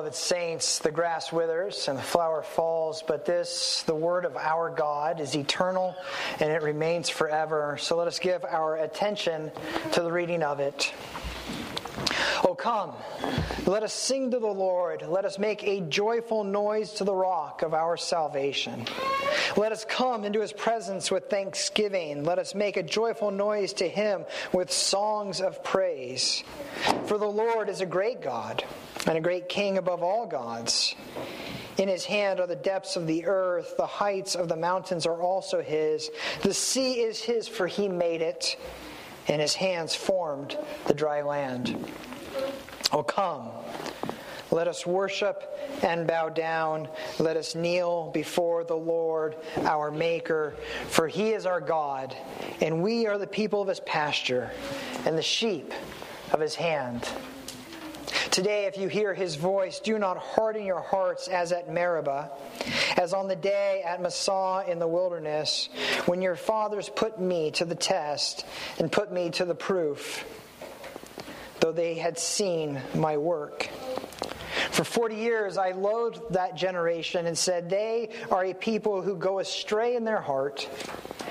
beloved saints, the grass withers and the flower falls, but this, the word of our God, is eternal and it remains forever. So let us give our attention to the reading of it. Oh, come, let us sing to the Lord. Let us make a joyful noise to the rock of our salvation. Let us come into his presence with thanksgiving. Let us make a joyful noise to him with songs of praise. For the Lord is a great God and a great King above all gods. In his hand are the depths of the earth, the heights of the mountains are also his. The sea is his, for he made it, and his hands formed the dry land. Oh, come, let us worship and bow down. Let us kneel before the Lord, our Maker, for he is our God, and we are the people of his pasture and the sheep of his hand. Today, if you hear his voice, do not harden your hearts as at Meribah, as on the day at Massah in the wilderness, when your fathers put me to the test and put me to the proof, though they had seen my work. For 40 years, I loathed that generation and said, They are a people who go astray in their heart,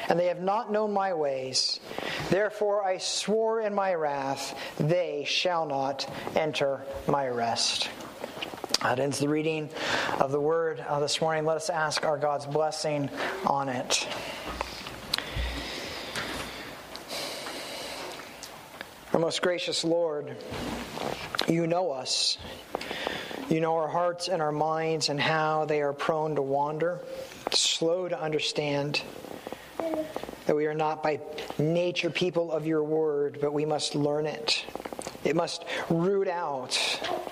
and they have not known my ways. Therefore, I swore in my wrath, They shall not enter my rest. That ends the reading of the word uh, this morning. Let us ask our God's blessing on it. Our most gracious Lord, you know us. You know our hearts and our minds and how they are prone to wander, slow to understand. That we are not by nature people of your word, but we must learn it. It must root out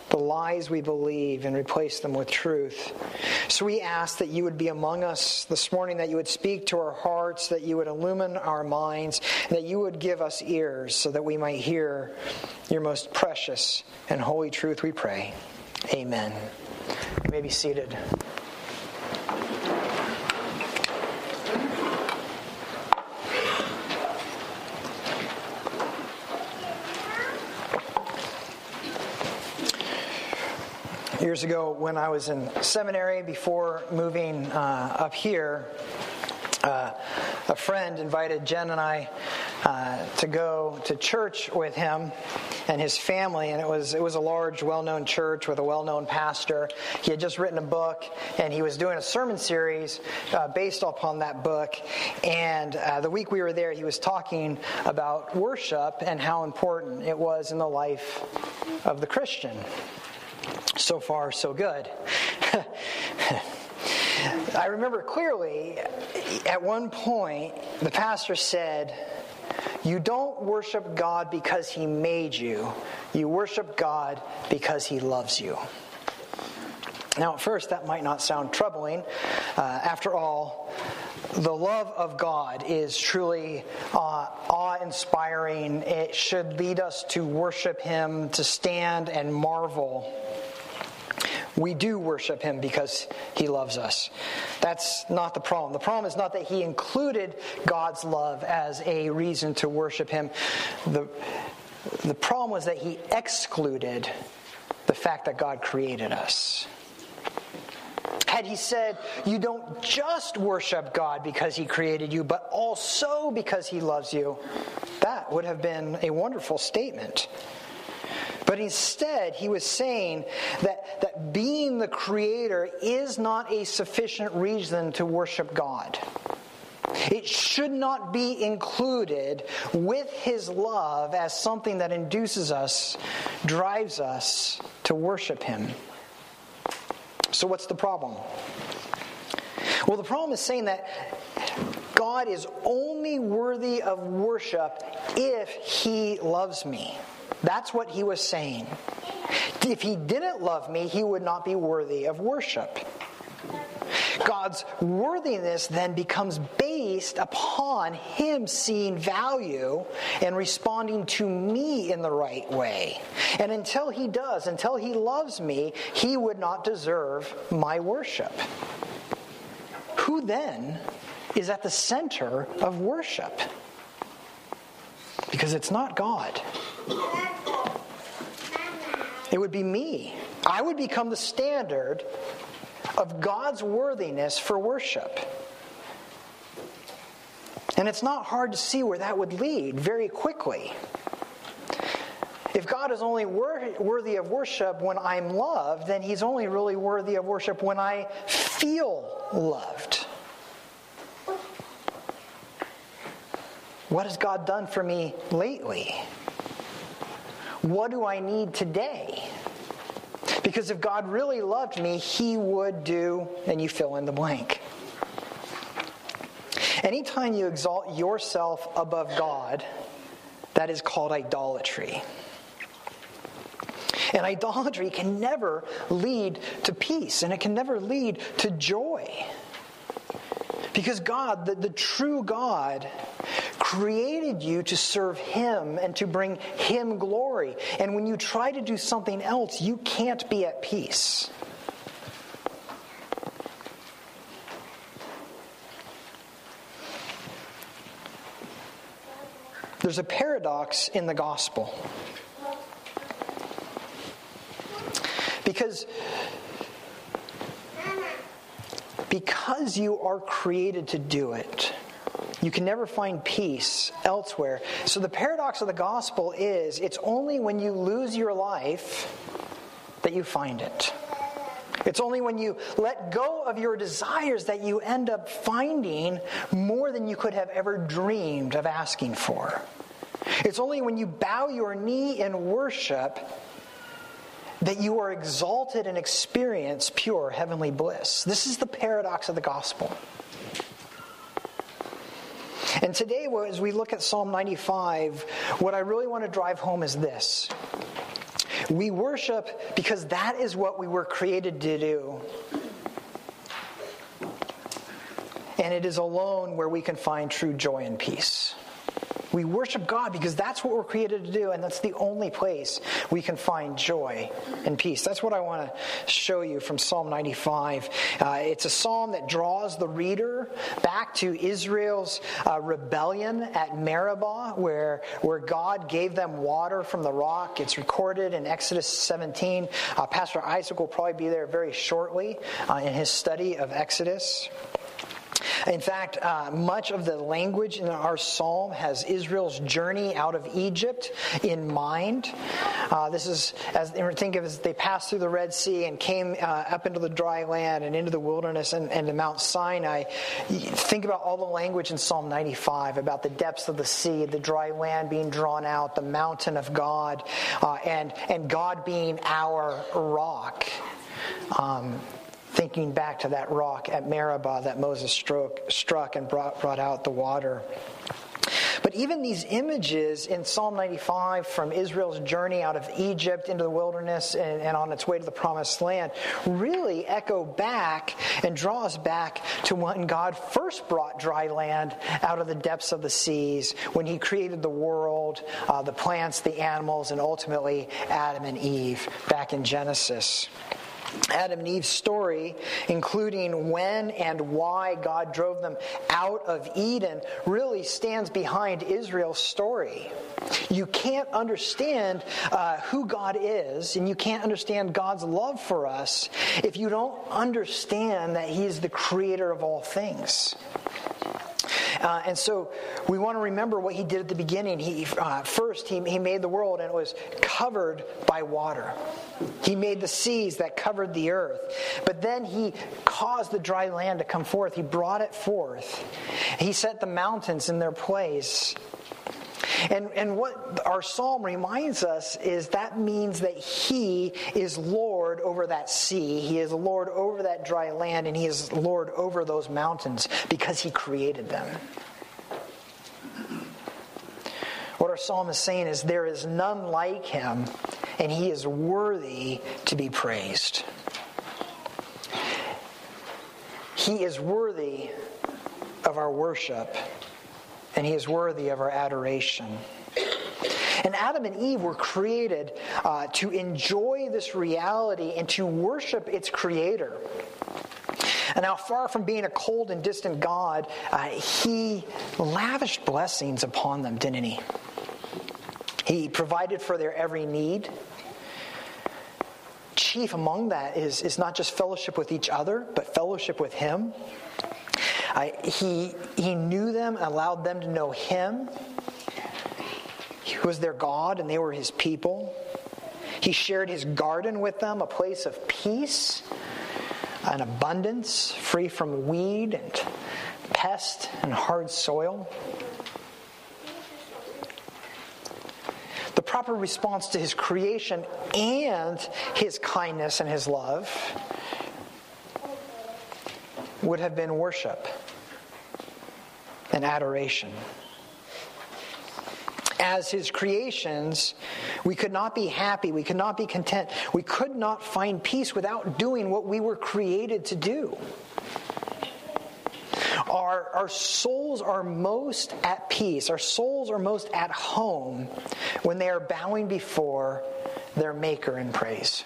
the lies we believe and replace them with truth. So we ask that you would be among us this morning, that you would speak to our hearts, that you would illumine our minds, that you would give us ears so that we might hear your most precious and holy truth, we pray. Amen. You may be seated. Years ago, when I was in seminary before moving uh, up here, uh, a friend invited Jen and I uh, to go to church with him and his family, and it was it was a large, well-known church with a well-known pastor. He had just written a book, and he was doing a sermon series uh, based upon that book. And uh, the week we were there, he was talking about worship and how important it was in the life of the Christian. So far, so good. I remember clearly at one point the pastor said, You don't worship God because he made you, you worship God because he loves you. Now, at first, that might not sound troubling. Uh, after all, the love of God is truly uh, awe inspiring. It should lead us to worship Him, to stand and marvel we do worship him because he loves us. That's not the problem. The problem is not that he included God's love as a reason to worship him. The, the problem was that he excluded the fact that God created us. Had he said, You don't just worship God because he created you, but also because he loves you, that would have been a wonderful statement. But instead, he was saying that, that being the creator is not a sufficient reason to worship God. It should not be included with his love as something that induces us, drives us to worship him. So, what's the problem? Well, the problem is saying that God is only worthy of worship if he loves me. That's what he was saying. If he didn't love me, he would not be worthy of worship. God's worthiness then becomes based upon him seeing value and responding to me in the right way. And until he does, until he loves me, he would not deserve my worship. Who then is at the center of worship? Because it's not God. It would be me. I would become the standard of God's worthiness for worship. And it's not hard to see where that would lead very quickly. If God is only worthy of worship when I'm loved, then He's only really worthy of worship when I feel loved. What has God done for me lately? What do I need today? Because if God really loved me, He would do, and you fill in the blank. Anytime you exalt yourself above God, that is called idolatry. And idolatry can never lead to peace and it can never lead to joy. Because God, the, the true God, created you to serve Him and to bring Him glory. And when you try to do something else, you can't be at peace. There's a paradox in the gospel. Because because you are created to do it. You can never find peace elsewhere. So the paradox of the gospel is it's only when you lose your life that you find it. It's only when you let go of your desires that you end up finding more than you could have ever dreamed of asking for. It's only when you bow your knee in worship that you are exalted and experience pure heavenly bliss. This is the paradox of the gospel. And today, as we look at Psalm 95, what I really want to drive home is this. We worship because that is what we were created to do. And it is alone where we can find true joy and peace. We worship God because that's what we're created to do, and that's the only place we can find joy and peace. That's what I want to show you from Psalm 95. Uh, it's a psalm that draws the reader back to Israel's uh, rebellion at Meribah, where, where God gave them water from the rock. It's recorded in Exodus 17. Uh, Pastor Isaac will probably be there very shortly uh, in his study of Exodus. In fact, uh, much of the language in our psalm has Israel's journey out of Egypt in mind. Uh, this is, as think of as they passed through the Red Sea and came uh, up into the dry land and into the wilderness and, and to Mount Sinai. Think about all the language in Psalm 95 about the depths of the sea, the dry land being drawn out, the mountain of God, uh, and, and God being our rock. Um, thinking back to that rock at Meribah that Moses struck, struck and brought, brought out the water. But even these images in Psalm 95 from Israel's journey out of Egypt into the wilderness and, and, on its way to the promised land really echo back and draw us back to when God first brought dry land out of the depths of the seas, when He created the world, uh, the plants, the animals, and ultimately Adam and Eve back in Genesis. Adam and Eve's story, including when and why God drove them out of Eden, really stands behind Israel's story. You can't understand uh, who God is, and you can't understand God's love for us if you don't understand that He is the creator of all things. Uh, and so we want to remember what he did at the beginning. He uh, first he, he made the world and it was covered by water. He made the seas that covered the earth. But then he caused the dry land to come forth. He brought it forth. He set the mountains in their place. And, and what our psalm reminds us is that means that He is Lord over that sea, He is Lord over that dry land, and He is Lord over those mountains because He created them. What our psalm is saying is there is none like Him, and He is worthy to be praised. He is worthy of our worship and he is worthy of our adoration. And Adam and Eve were created uh, to enjoy this reality and to worship its creator. And now, far from being a cold and distant God, uh, he lavished blessings upon them, didn't he? He provided for their every need chief among that is, is not just fellowship with each other, but fellowship with Him. Uh, he, he knew them, allowed them to know Him. He was their God, and they were His people. He shared His garden with them, a place of peace and abundance, free from weed and pest and hard soil. The proper response to his creation and his kindness and his love would have been worship and adoration. As his creations, we could not be happy, we could not be content, we could not find peace without doing what we were created to do. Our, our souls are most at peace, our souls are most at home when they are bowing before their Maker in praise.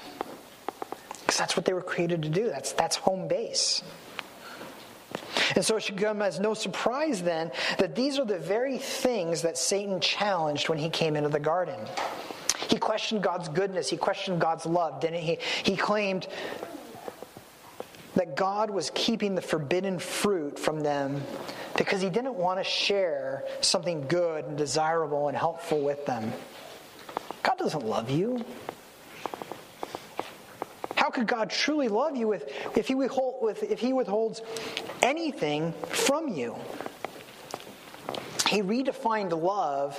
Because that's what they were created to do, that's, that's home base. And so it should come as no surprise then that these are the very things that Satan challenged when he came into the garden. He questioned God's goodness, he questioned God's love, didn't he? He claimed that God was keeping the forbidden fruit from them because he didn't want to share something good and desirable and helpful with them. God doesn't love you. How could God truly love you if, if, he withhold, if he withholds anything from you? He redefined love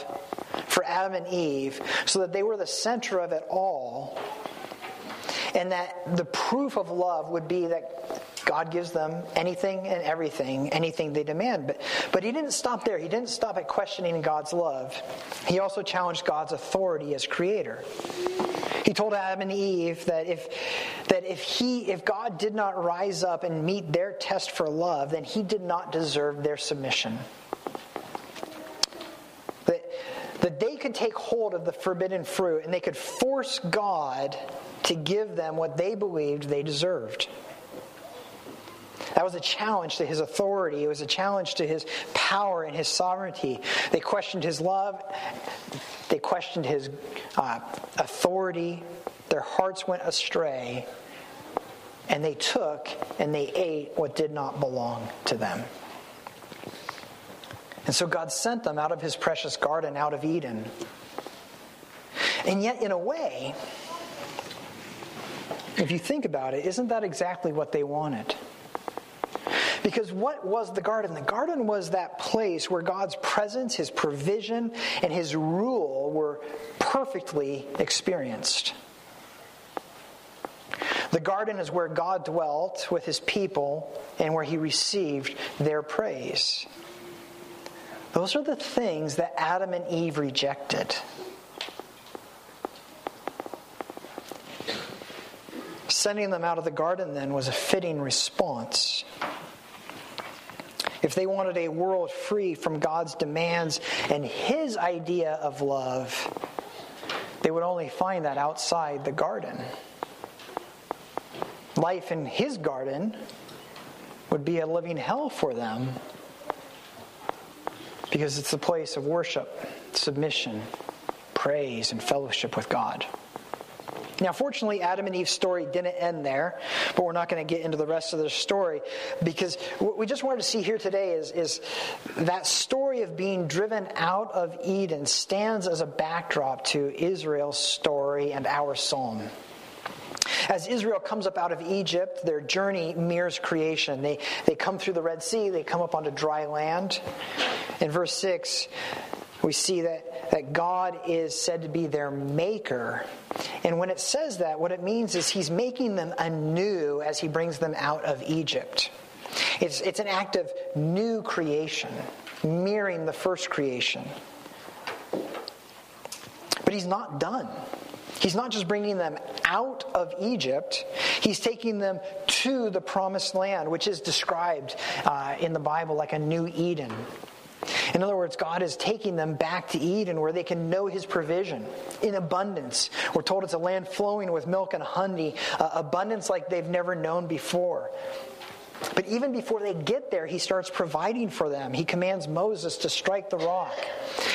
for Adam and Eve so that they were the center of it all and that the proof of love would be that God gives them anything and everything, anything they demand. But, but he didn't stop there. He didn't stop at questioning God's love. He also challenged God's authority as creator. He told Adam and Eve that if that if he if God did not rise up and meet their test for love, then he did not deserve their submission. That that they could take hold of the forbidden fruit and they could force God to give them what they believed they deserved. That was a challenge to his authority. It was a challenge to his power and his sovereignty. They questioned his love. They questioned his uh, authority. Their hearts went astray. And they took and they ate what did not belong to them. And so God sent them out of his precious garden, out of Eden. And yet, in a way, if you think about it, isn't that exactly what they wanted? Because what was the garden? The garden was that place where God's presence, His provision, and His rule were perfectly experienced. The garden is where God dwelt with His people and where He received their praise. Those are the things that Adam and Eve rejected. Sending them out of the garden then was a fitting response. If they wanted a world free from God's demands and His idea of love, they would only find that outside the garden. Life in His garden would be a living hell for them because it's a place of worship, submission, praise, and fellowship with God. Now, fortunately, Adam and Eve's story didn't end there, but we're not going to get into the rest of the story because what we just wanted to see here today is, is that story of being driven out of Eden stands as a backdrop to Israel's story and our psalm. As Israel comes up out of Egypt, their journey mirrors creation. They, they come through the Red Sea, they come up onto dry land. In verse 6, we see that, that God is said to be their maker. And when it says that, what it means is he's making them anew as he brings them out of Egypt. It's, it's an act of new creation, mirroring the first creation. But he's not done. He's not just bringing them out of Egypt, he's taking them to the promised land, which is described uh, in the Bible like a new Eden. In other words, God is taking them back to Eden where they can know His provision in abundance. We're told it's a land flowing with milk and honey, uh, abundance like they've never known before. But even before they get there, he starts providing for them. He commands Moses to strike the rock,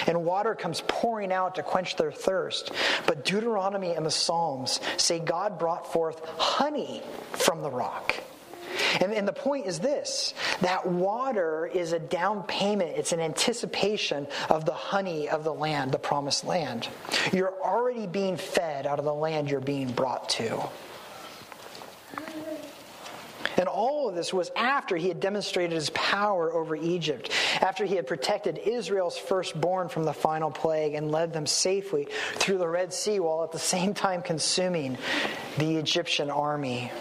and water comes pouring out to quench their thirst. But Deuteronomy and the Psalms say God brought forth honey from the rock. And, and, the point is this that water is a down payment, it's an anticipation of the honey of the land, the promised land. You're already being fed out of the land you're being brought to. And all of this was after he had demonstrated his power over Egypt, after he had protected Israel's firstborn from the final plague and led them safely through the Red Sea while at the same time consuming the Egyptian army.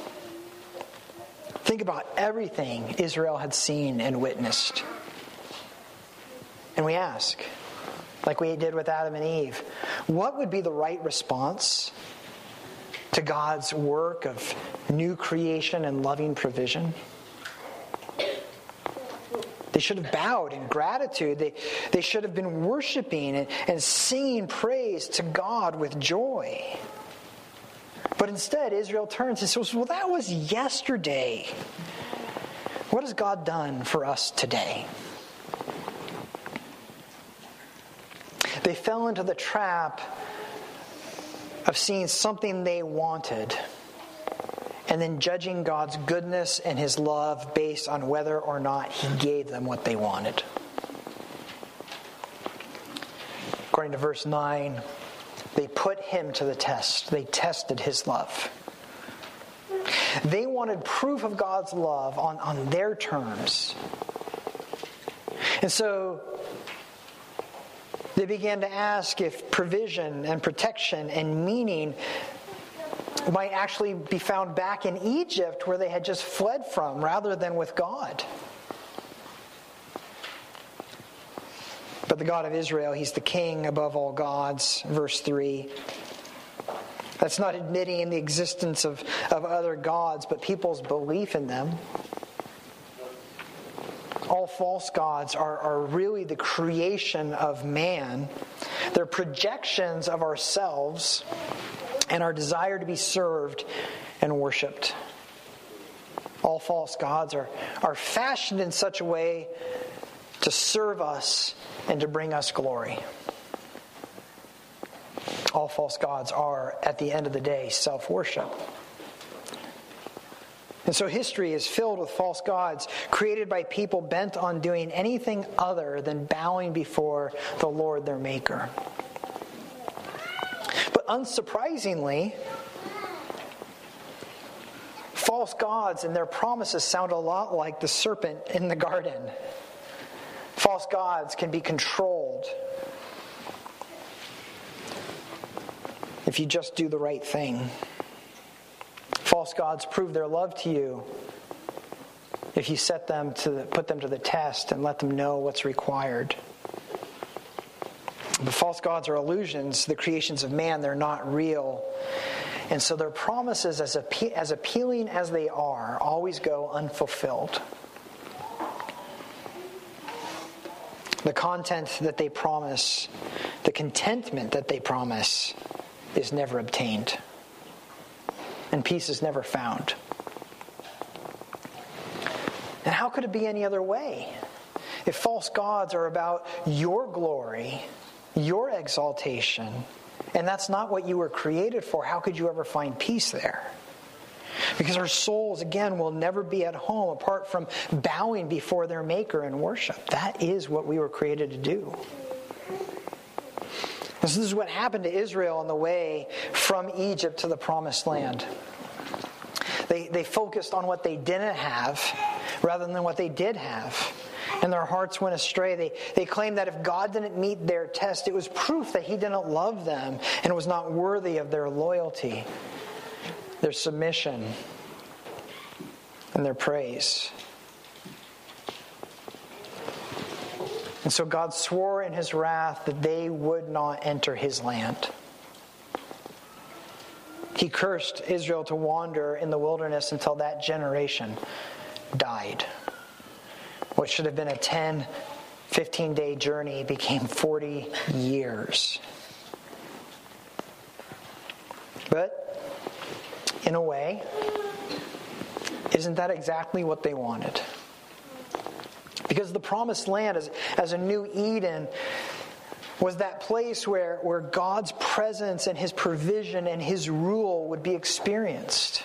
Think about everything Israel had seen and witnessed. And we ask, like we did with Adam and Eve, what would be the right response to God's work of new creation and loving provision. They should have bowed in gratitude. They, they should have been worshiping and, and singing praise to God with joy. But instead, Israel turns and says, Well, that was yesterday. What has God done for us today? They fell into the trap of seeing something they wanted and then judging God's goodness and his love based on whether or not he gave them what they wanted. According to verse 9, they put him to the test. They tested his love. They wanted proof of God's love on, on their terms. And so they began to ask if provision and protection and meaning might actually be found back in Egypt where they had just fled from rather than with God. But the God of Israel, He's the king above all gods, verse 3. That's not admitting the existence of, of other gods, but people's belief in them all false gods are, are really the creation of man. They're projections of ourselves and our desire to be served and worshiped. All false gods are, are fashioned in such a way to serve us and to bring us glory. All false gods are, at the end of the day, self worship. And so history is filled with false gods created by people bent on doing anything other than bowing before the Lord their Maker. But unsurprisingly, false gods and their promises sound a lot like the serpent in the garden. False gods can be controlled if you just do the right thing. False gods prove their love to you if you set them to put them to the test and let them know what's required. But false gods are illusions, the creations of man, they're not real. And so their promises, as, as appealing as they are, always go unfulfilled. The content that they promise, the contentment that they promise, is never obtained and peace is never found. And how could it be any other way? If false gods are about your glory, your exaltation, and that's not what you were created for, how could you ever find peace there? Because our souls, again, will never be at home apart from bowing before their Maker in worship. That is what we were created to do. This is what happened to Israel on the way from Egypt to the promised land. They, they focused on what they didn't have rather than what they did have. And their hearts went astray. They, they claimed that if God didn't meet their test, it was proof that He didn't love them and was not worthy of their loyalty, their submission, and their praise. And so God swore in his wrath that they would not enter his land. He cursed Israel to wander in the wilderness until that generation died. What should have been a 10, 15 day journey became 40 years. But in a way, Isn't that exactly what they wanted? Because the promised land as, as a new Eden was that place where, where God's presence and his provision and his rule would be experienced.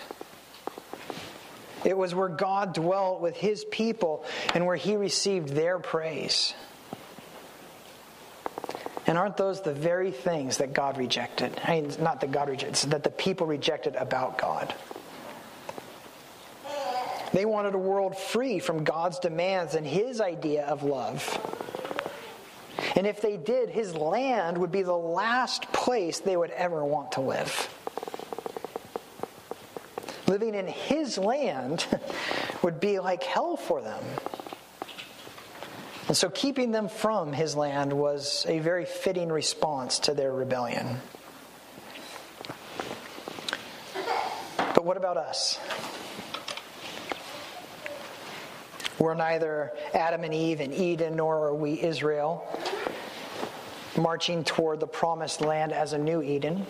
It was where God dwelt with his people and where he received their praise. And aren't those the very things that God rejected? I mean, not that God rejected, that the people rejected about God. They wanted a world free from God's demands and his idea of love. And if they did, his land would be the last place they would ever want to live. Living in his land would be like hell for them. And so keeping them from his land was a very fitting response to their rebellion. But what about us? We're neither Adam and Eve in Eden nor are we Israel marching toward the promised land as a new Eden.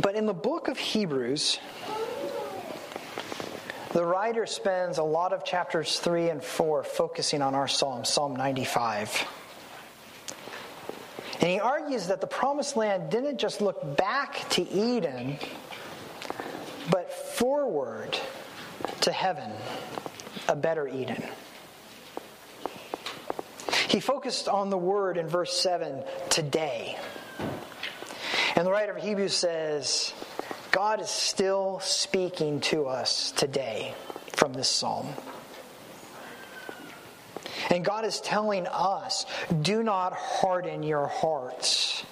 But in the book of Hebrews, the writer spends a lot of chapters 3 and 4 focusing on our psalm, Psalm 95. And he argues that the promised land didn't just look back to Eden, but forward to heaven, a better Eden. He focused on the word in verse 7, today. And the writer of Hebrews says, God is still speaking to us today from this psalm. And God is telling us do not harden your hearts.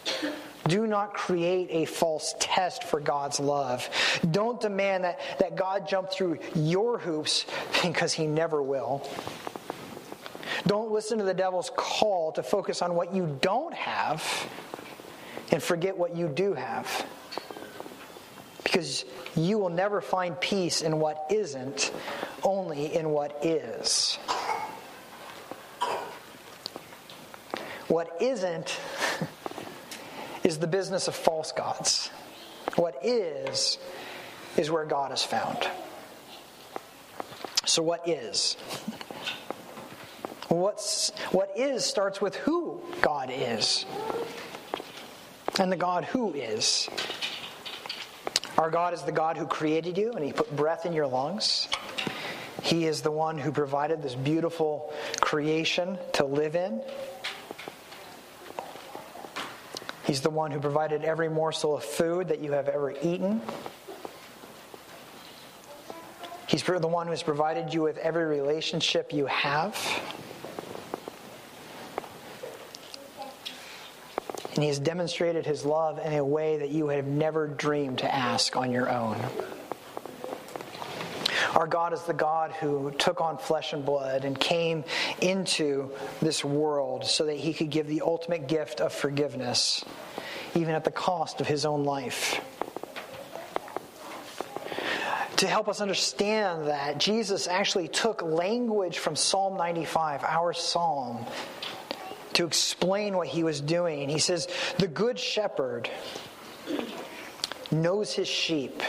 Do not create a false test for God's love. Don't demand that, that God jump through your hoops because he never will. Don't listen to the devil's call to focus on what you don't have and forget what you do have. Because you will never find peace in what isn't, only in what is. What isn't is the business of false gods. What is, is where God is found. So, what is? What's, what is starts with who God is. And the God who is. Our God is the God who created you and He put breath in your lungs. He is the one who provided this beautiful creation to live in. He's the one who provided every morsel of food that you have ever eaten. He's the one who has provided you with every relationship you have. And He has demonstrated His love in a way that you have never dreamed to ask on your own. Our God is the God who took on flesh and blood and came into this world so that he could give the ultimate gift of forgiveness, even at the cost of his own life. To help us understand that, Jesus actually took language from Psalm 95, our psalm, to explain what he was doing. He says, The good shepherd knows his sheep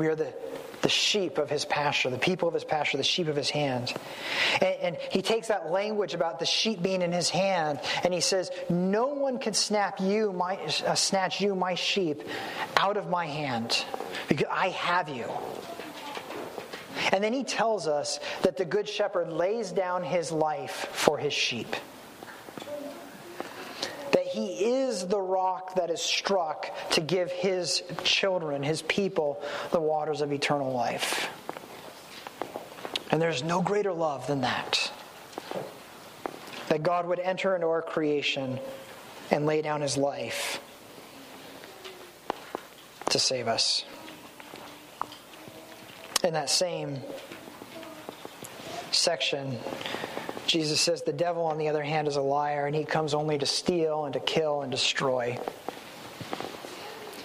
we are the, the sheep of his pasture, the people of his pasture, the sheep of his hand. And, and, he takes that language about the sheep being in his hand, and he says, "No one can snap you, my uh, snatch you, my sheep, out of my hand, because I have you." And then he tells us that the good shepherd lays down his life for his sheep That he is the rock that is struck to give his children, his people, the waters of eternal life. And there's no greater love than that. That God would enter into our creation and lay down his life to save us. In that same section, Jesus says the devil, on the other hand, is a liar, and he comes only to steal and to kill and destroy.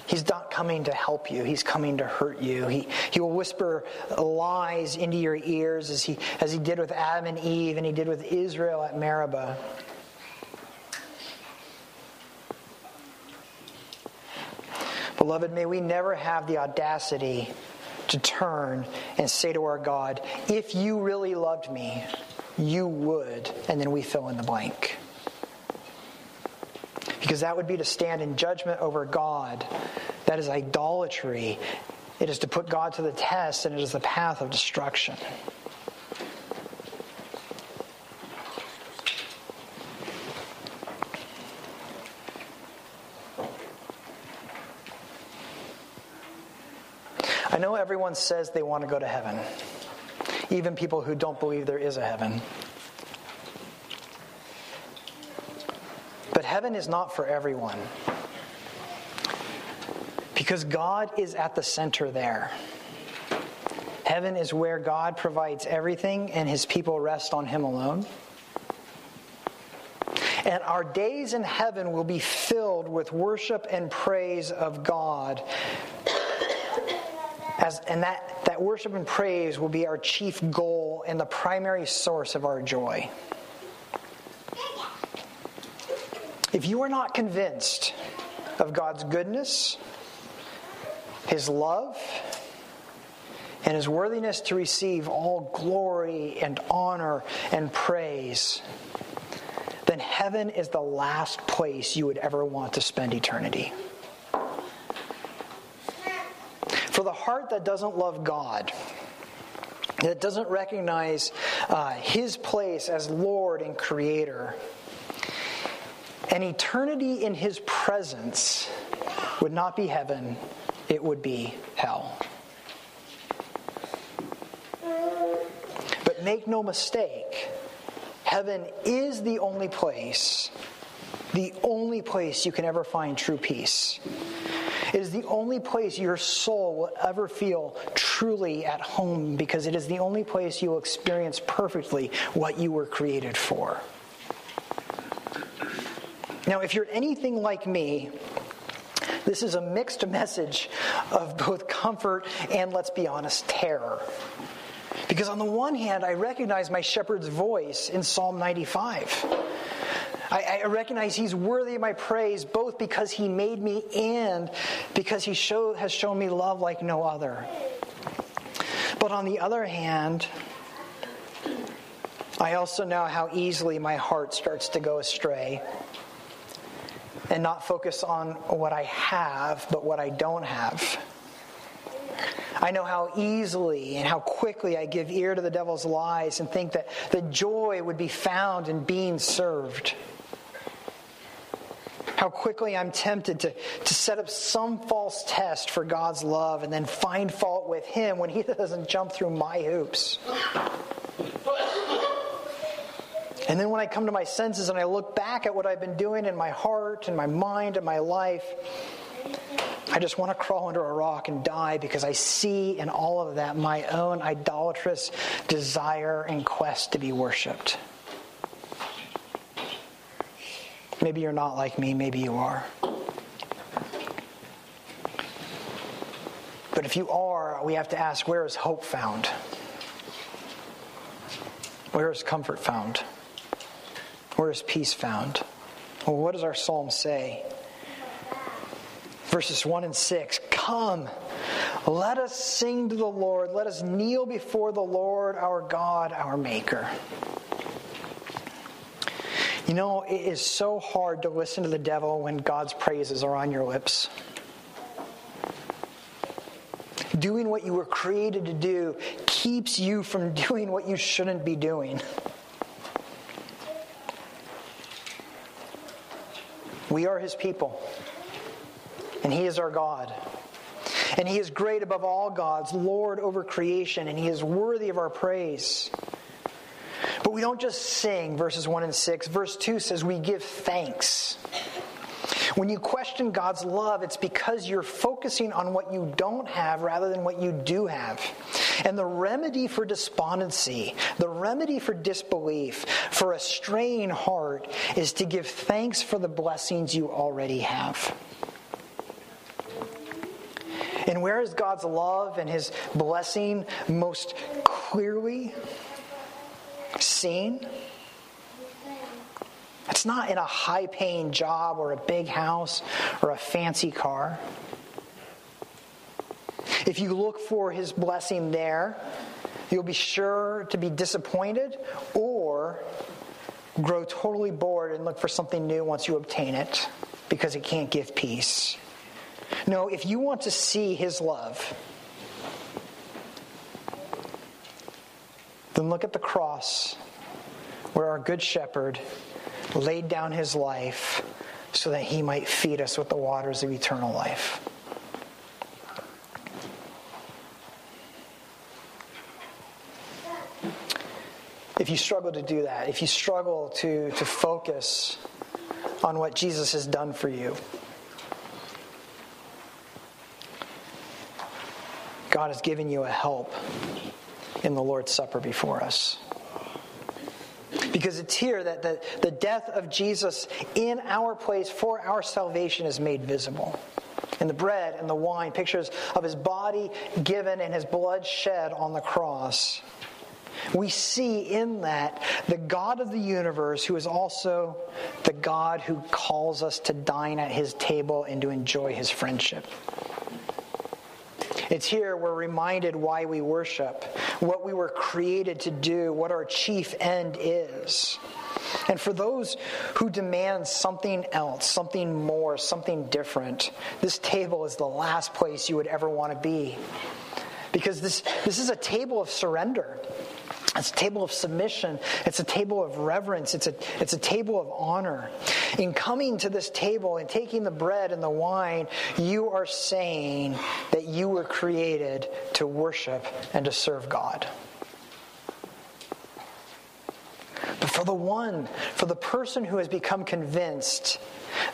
He's not coming to help you. He's coming to hurt you. He, he will whisper lies into your ears as he, as he did with Adam and Eve and he did with Israel at Meribah. Beloved, may we never have the audacity to turn and say to our God, If you really loved me, you would, and then we fill in the blank. Because that would be to stand in judgment over God. That is idolatry. It is to put God to the test, and it is the path of destruction. I know everyone says they want to go to heaven, even people who don't believe there is a heaven. But heaven is not for everyone. Because God is at the center there. Heaven is where God provides everything and his people rest on him alone. And our days in heaven will be filled with worship and praise of God as, and that, that worship and praise will be our chief goal and the primary source of our joy. If you are not convinced of God's goodness, His love, and His worthiness to receive all glory and honor and praise, then heaven is the last place you would ever want to spend eternity. For the heart that doesn't love God, that doesn't recognize uh, His place as Lord and Creator, an eternity in His presence would not be heaven, it would be hell. But make no mistake, heaven is the only place, the only place you can ever find true peace. It is the only place your soul will ever feel truly at home because it is the only place you will experience perfectly what you were created for. Now, if you're anything like me, this is a mixed message of both comfort and, let's be honest, terror. Because on the one hand, I recognize my shepherd's voice in Psalm 95. I, I, recognize He's worthy of my praise both because He made me and because He show, has shown me love like no other. But on the other hand, I also know how easily my heart starts to go astray and not focus on what I have, but what I don't have. I know how easily and how quickly I give ear to the devil's lies and think that the joy would be found in being served. How quickly I'm tempted to, to set up some false test for God's love and then find fault with Him when He doesn't jump through my hoops. And then when I come to my senses and I look back at what I've been doing in my heart and my mind and my life, I just want to crawl under a rock and die because I see in all of that my own idolatrous desire and quest to be worshiped. Maybe you're not like me, maybe you are. But if you are, we have to ask where is hope found? Where is comfort found? Where is peace found? Well, what does our psalm say? Verses 1 and 6 Come, let us sing to the Lord. Let us kneel before the Lord our God, our Maker. You know, it is so hard to listen to the devil when God's praises are on your lips. Doing what you were created to do keeps you from doing what you shouldn't be doing. We are his people, and he is our God. And he is great above all gods, Lord over creation, and he is worthy of our praise. But we don't just sing, verses 1 and 6. Verse 2 says we give thanks. When you question God's love, it's because you're focusing on what you don't have rather than what you do have. And the remedy for despondency, the remedy for disbelief, for a straying heart, is to give thanks for the blessings you already have. And where is God's love and his blessing most clearly? Seen. It's not in a high paying job or a big house or a fancy car. If you look for his blessing there, you'll be sure to be disappointed or grow totally bored and look for something new once you obtain it because it can't give peace. No, if you want to see his love, then look at the cross where our good shepherd laid down his life so that he might feed us with the waters of eternal life. If you struggle to do that, if you struggle to, to focus on what Jesus has done for you, God has given you a help in the Lord's Supper before us. Because it's here that the, the death of Jesus in our place for our salvation is made visible. In the bread and the wine, pictures of his body given and his blood shed on the cross. We see in that the God of the universe, who is also the God who calls us to dine at his table and to enjoy his friendship. It's here we're reminded why we worship, what we were created to do, what our chief end is. And for those who demand something else, something more, something different, this table is the last place you would ever want to be. Because this, this is a table of surrender. It's a table of submission. It's a table of reverence. It's a, it's a table of honor. In coming to this table and taking the bread and the wine, you are saying that you were created to worship and to serve God. But for the one, for the person who has become convinced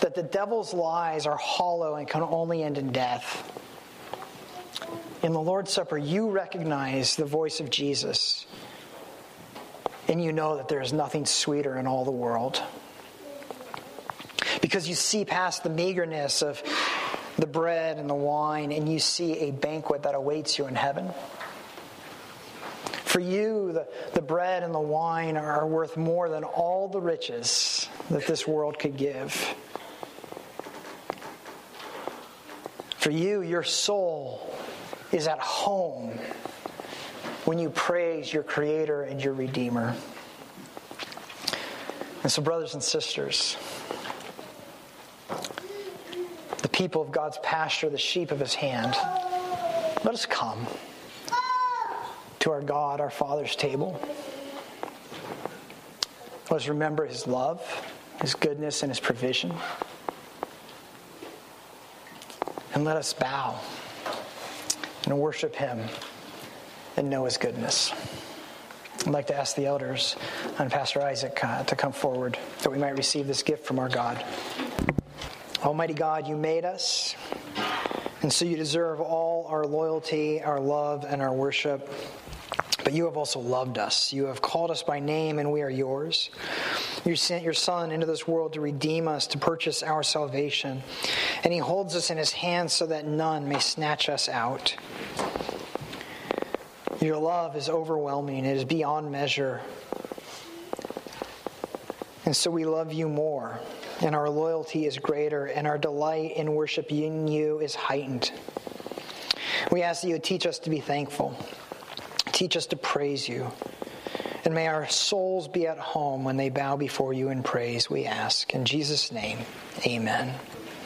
that the devil's lies are hollow and can only end in death, in the Lord's Supper, you recognize the voice of Jesus and you know that there is nothing sweeter in all the world. Because you see past the meagerness of the bread and the wine, and you see a banquet that awaits you in heaven. For you, the, the bread and the wine are worth more than all the riches that this world could give. For you, your soul is at home when you praise your Creator and your Redeemer. And so, brothers and sisters, the people of God's pasture, the sheep of His hand, let us come to our God, our Father's table. Let us remember His love, His goodness, and His provision. And let us bow and worship Him and know his goodness. I'd like to ask the elders and Pastor Isaac uh, to come forward that we might receive this gift from our God. Almighty God, you made us, and so you deserve all our loyalty, our love, and our worship. But you have also loved us. You have called us by name, and we are yours. You sent your Son into this world to redeem us, to purchase our salvation. And he holds us in his hands so that none may snatch us out. Your love is overwhelming, it is beyond measure. And so we love you more, and our loyalty is greater, and our delight in worshiping you is heightened. We ask that you teach us to be thankful, teach us to praise you. And may our souls be at home when they bow before you in praise, we ask. In Jesus' name, amen.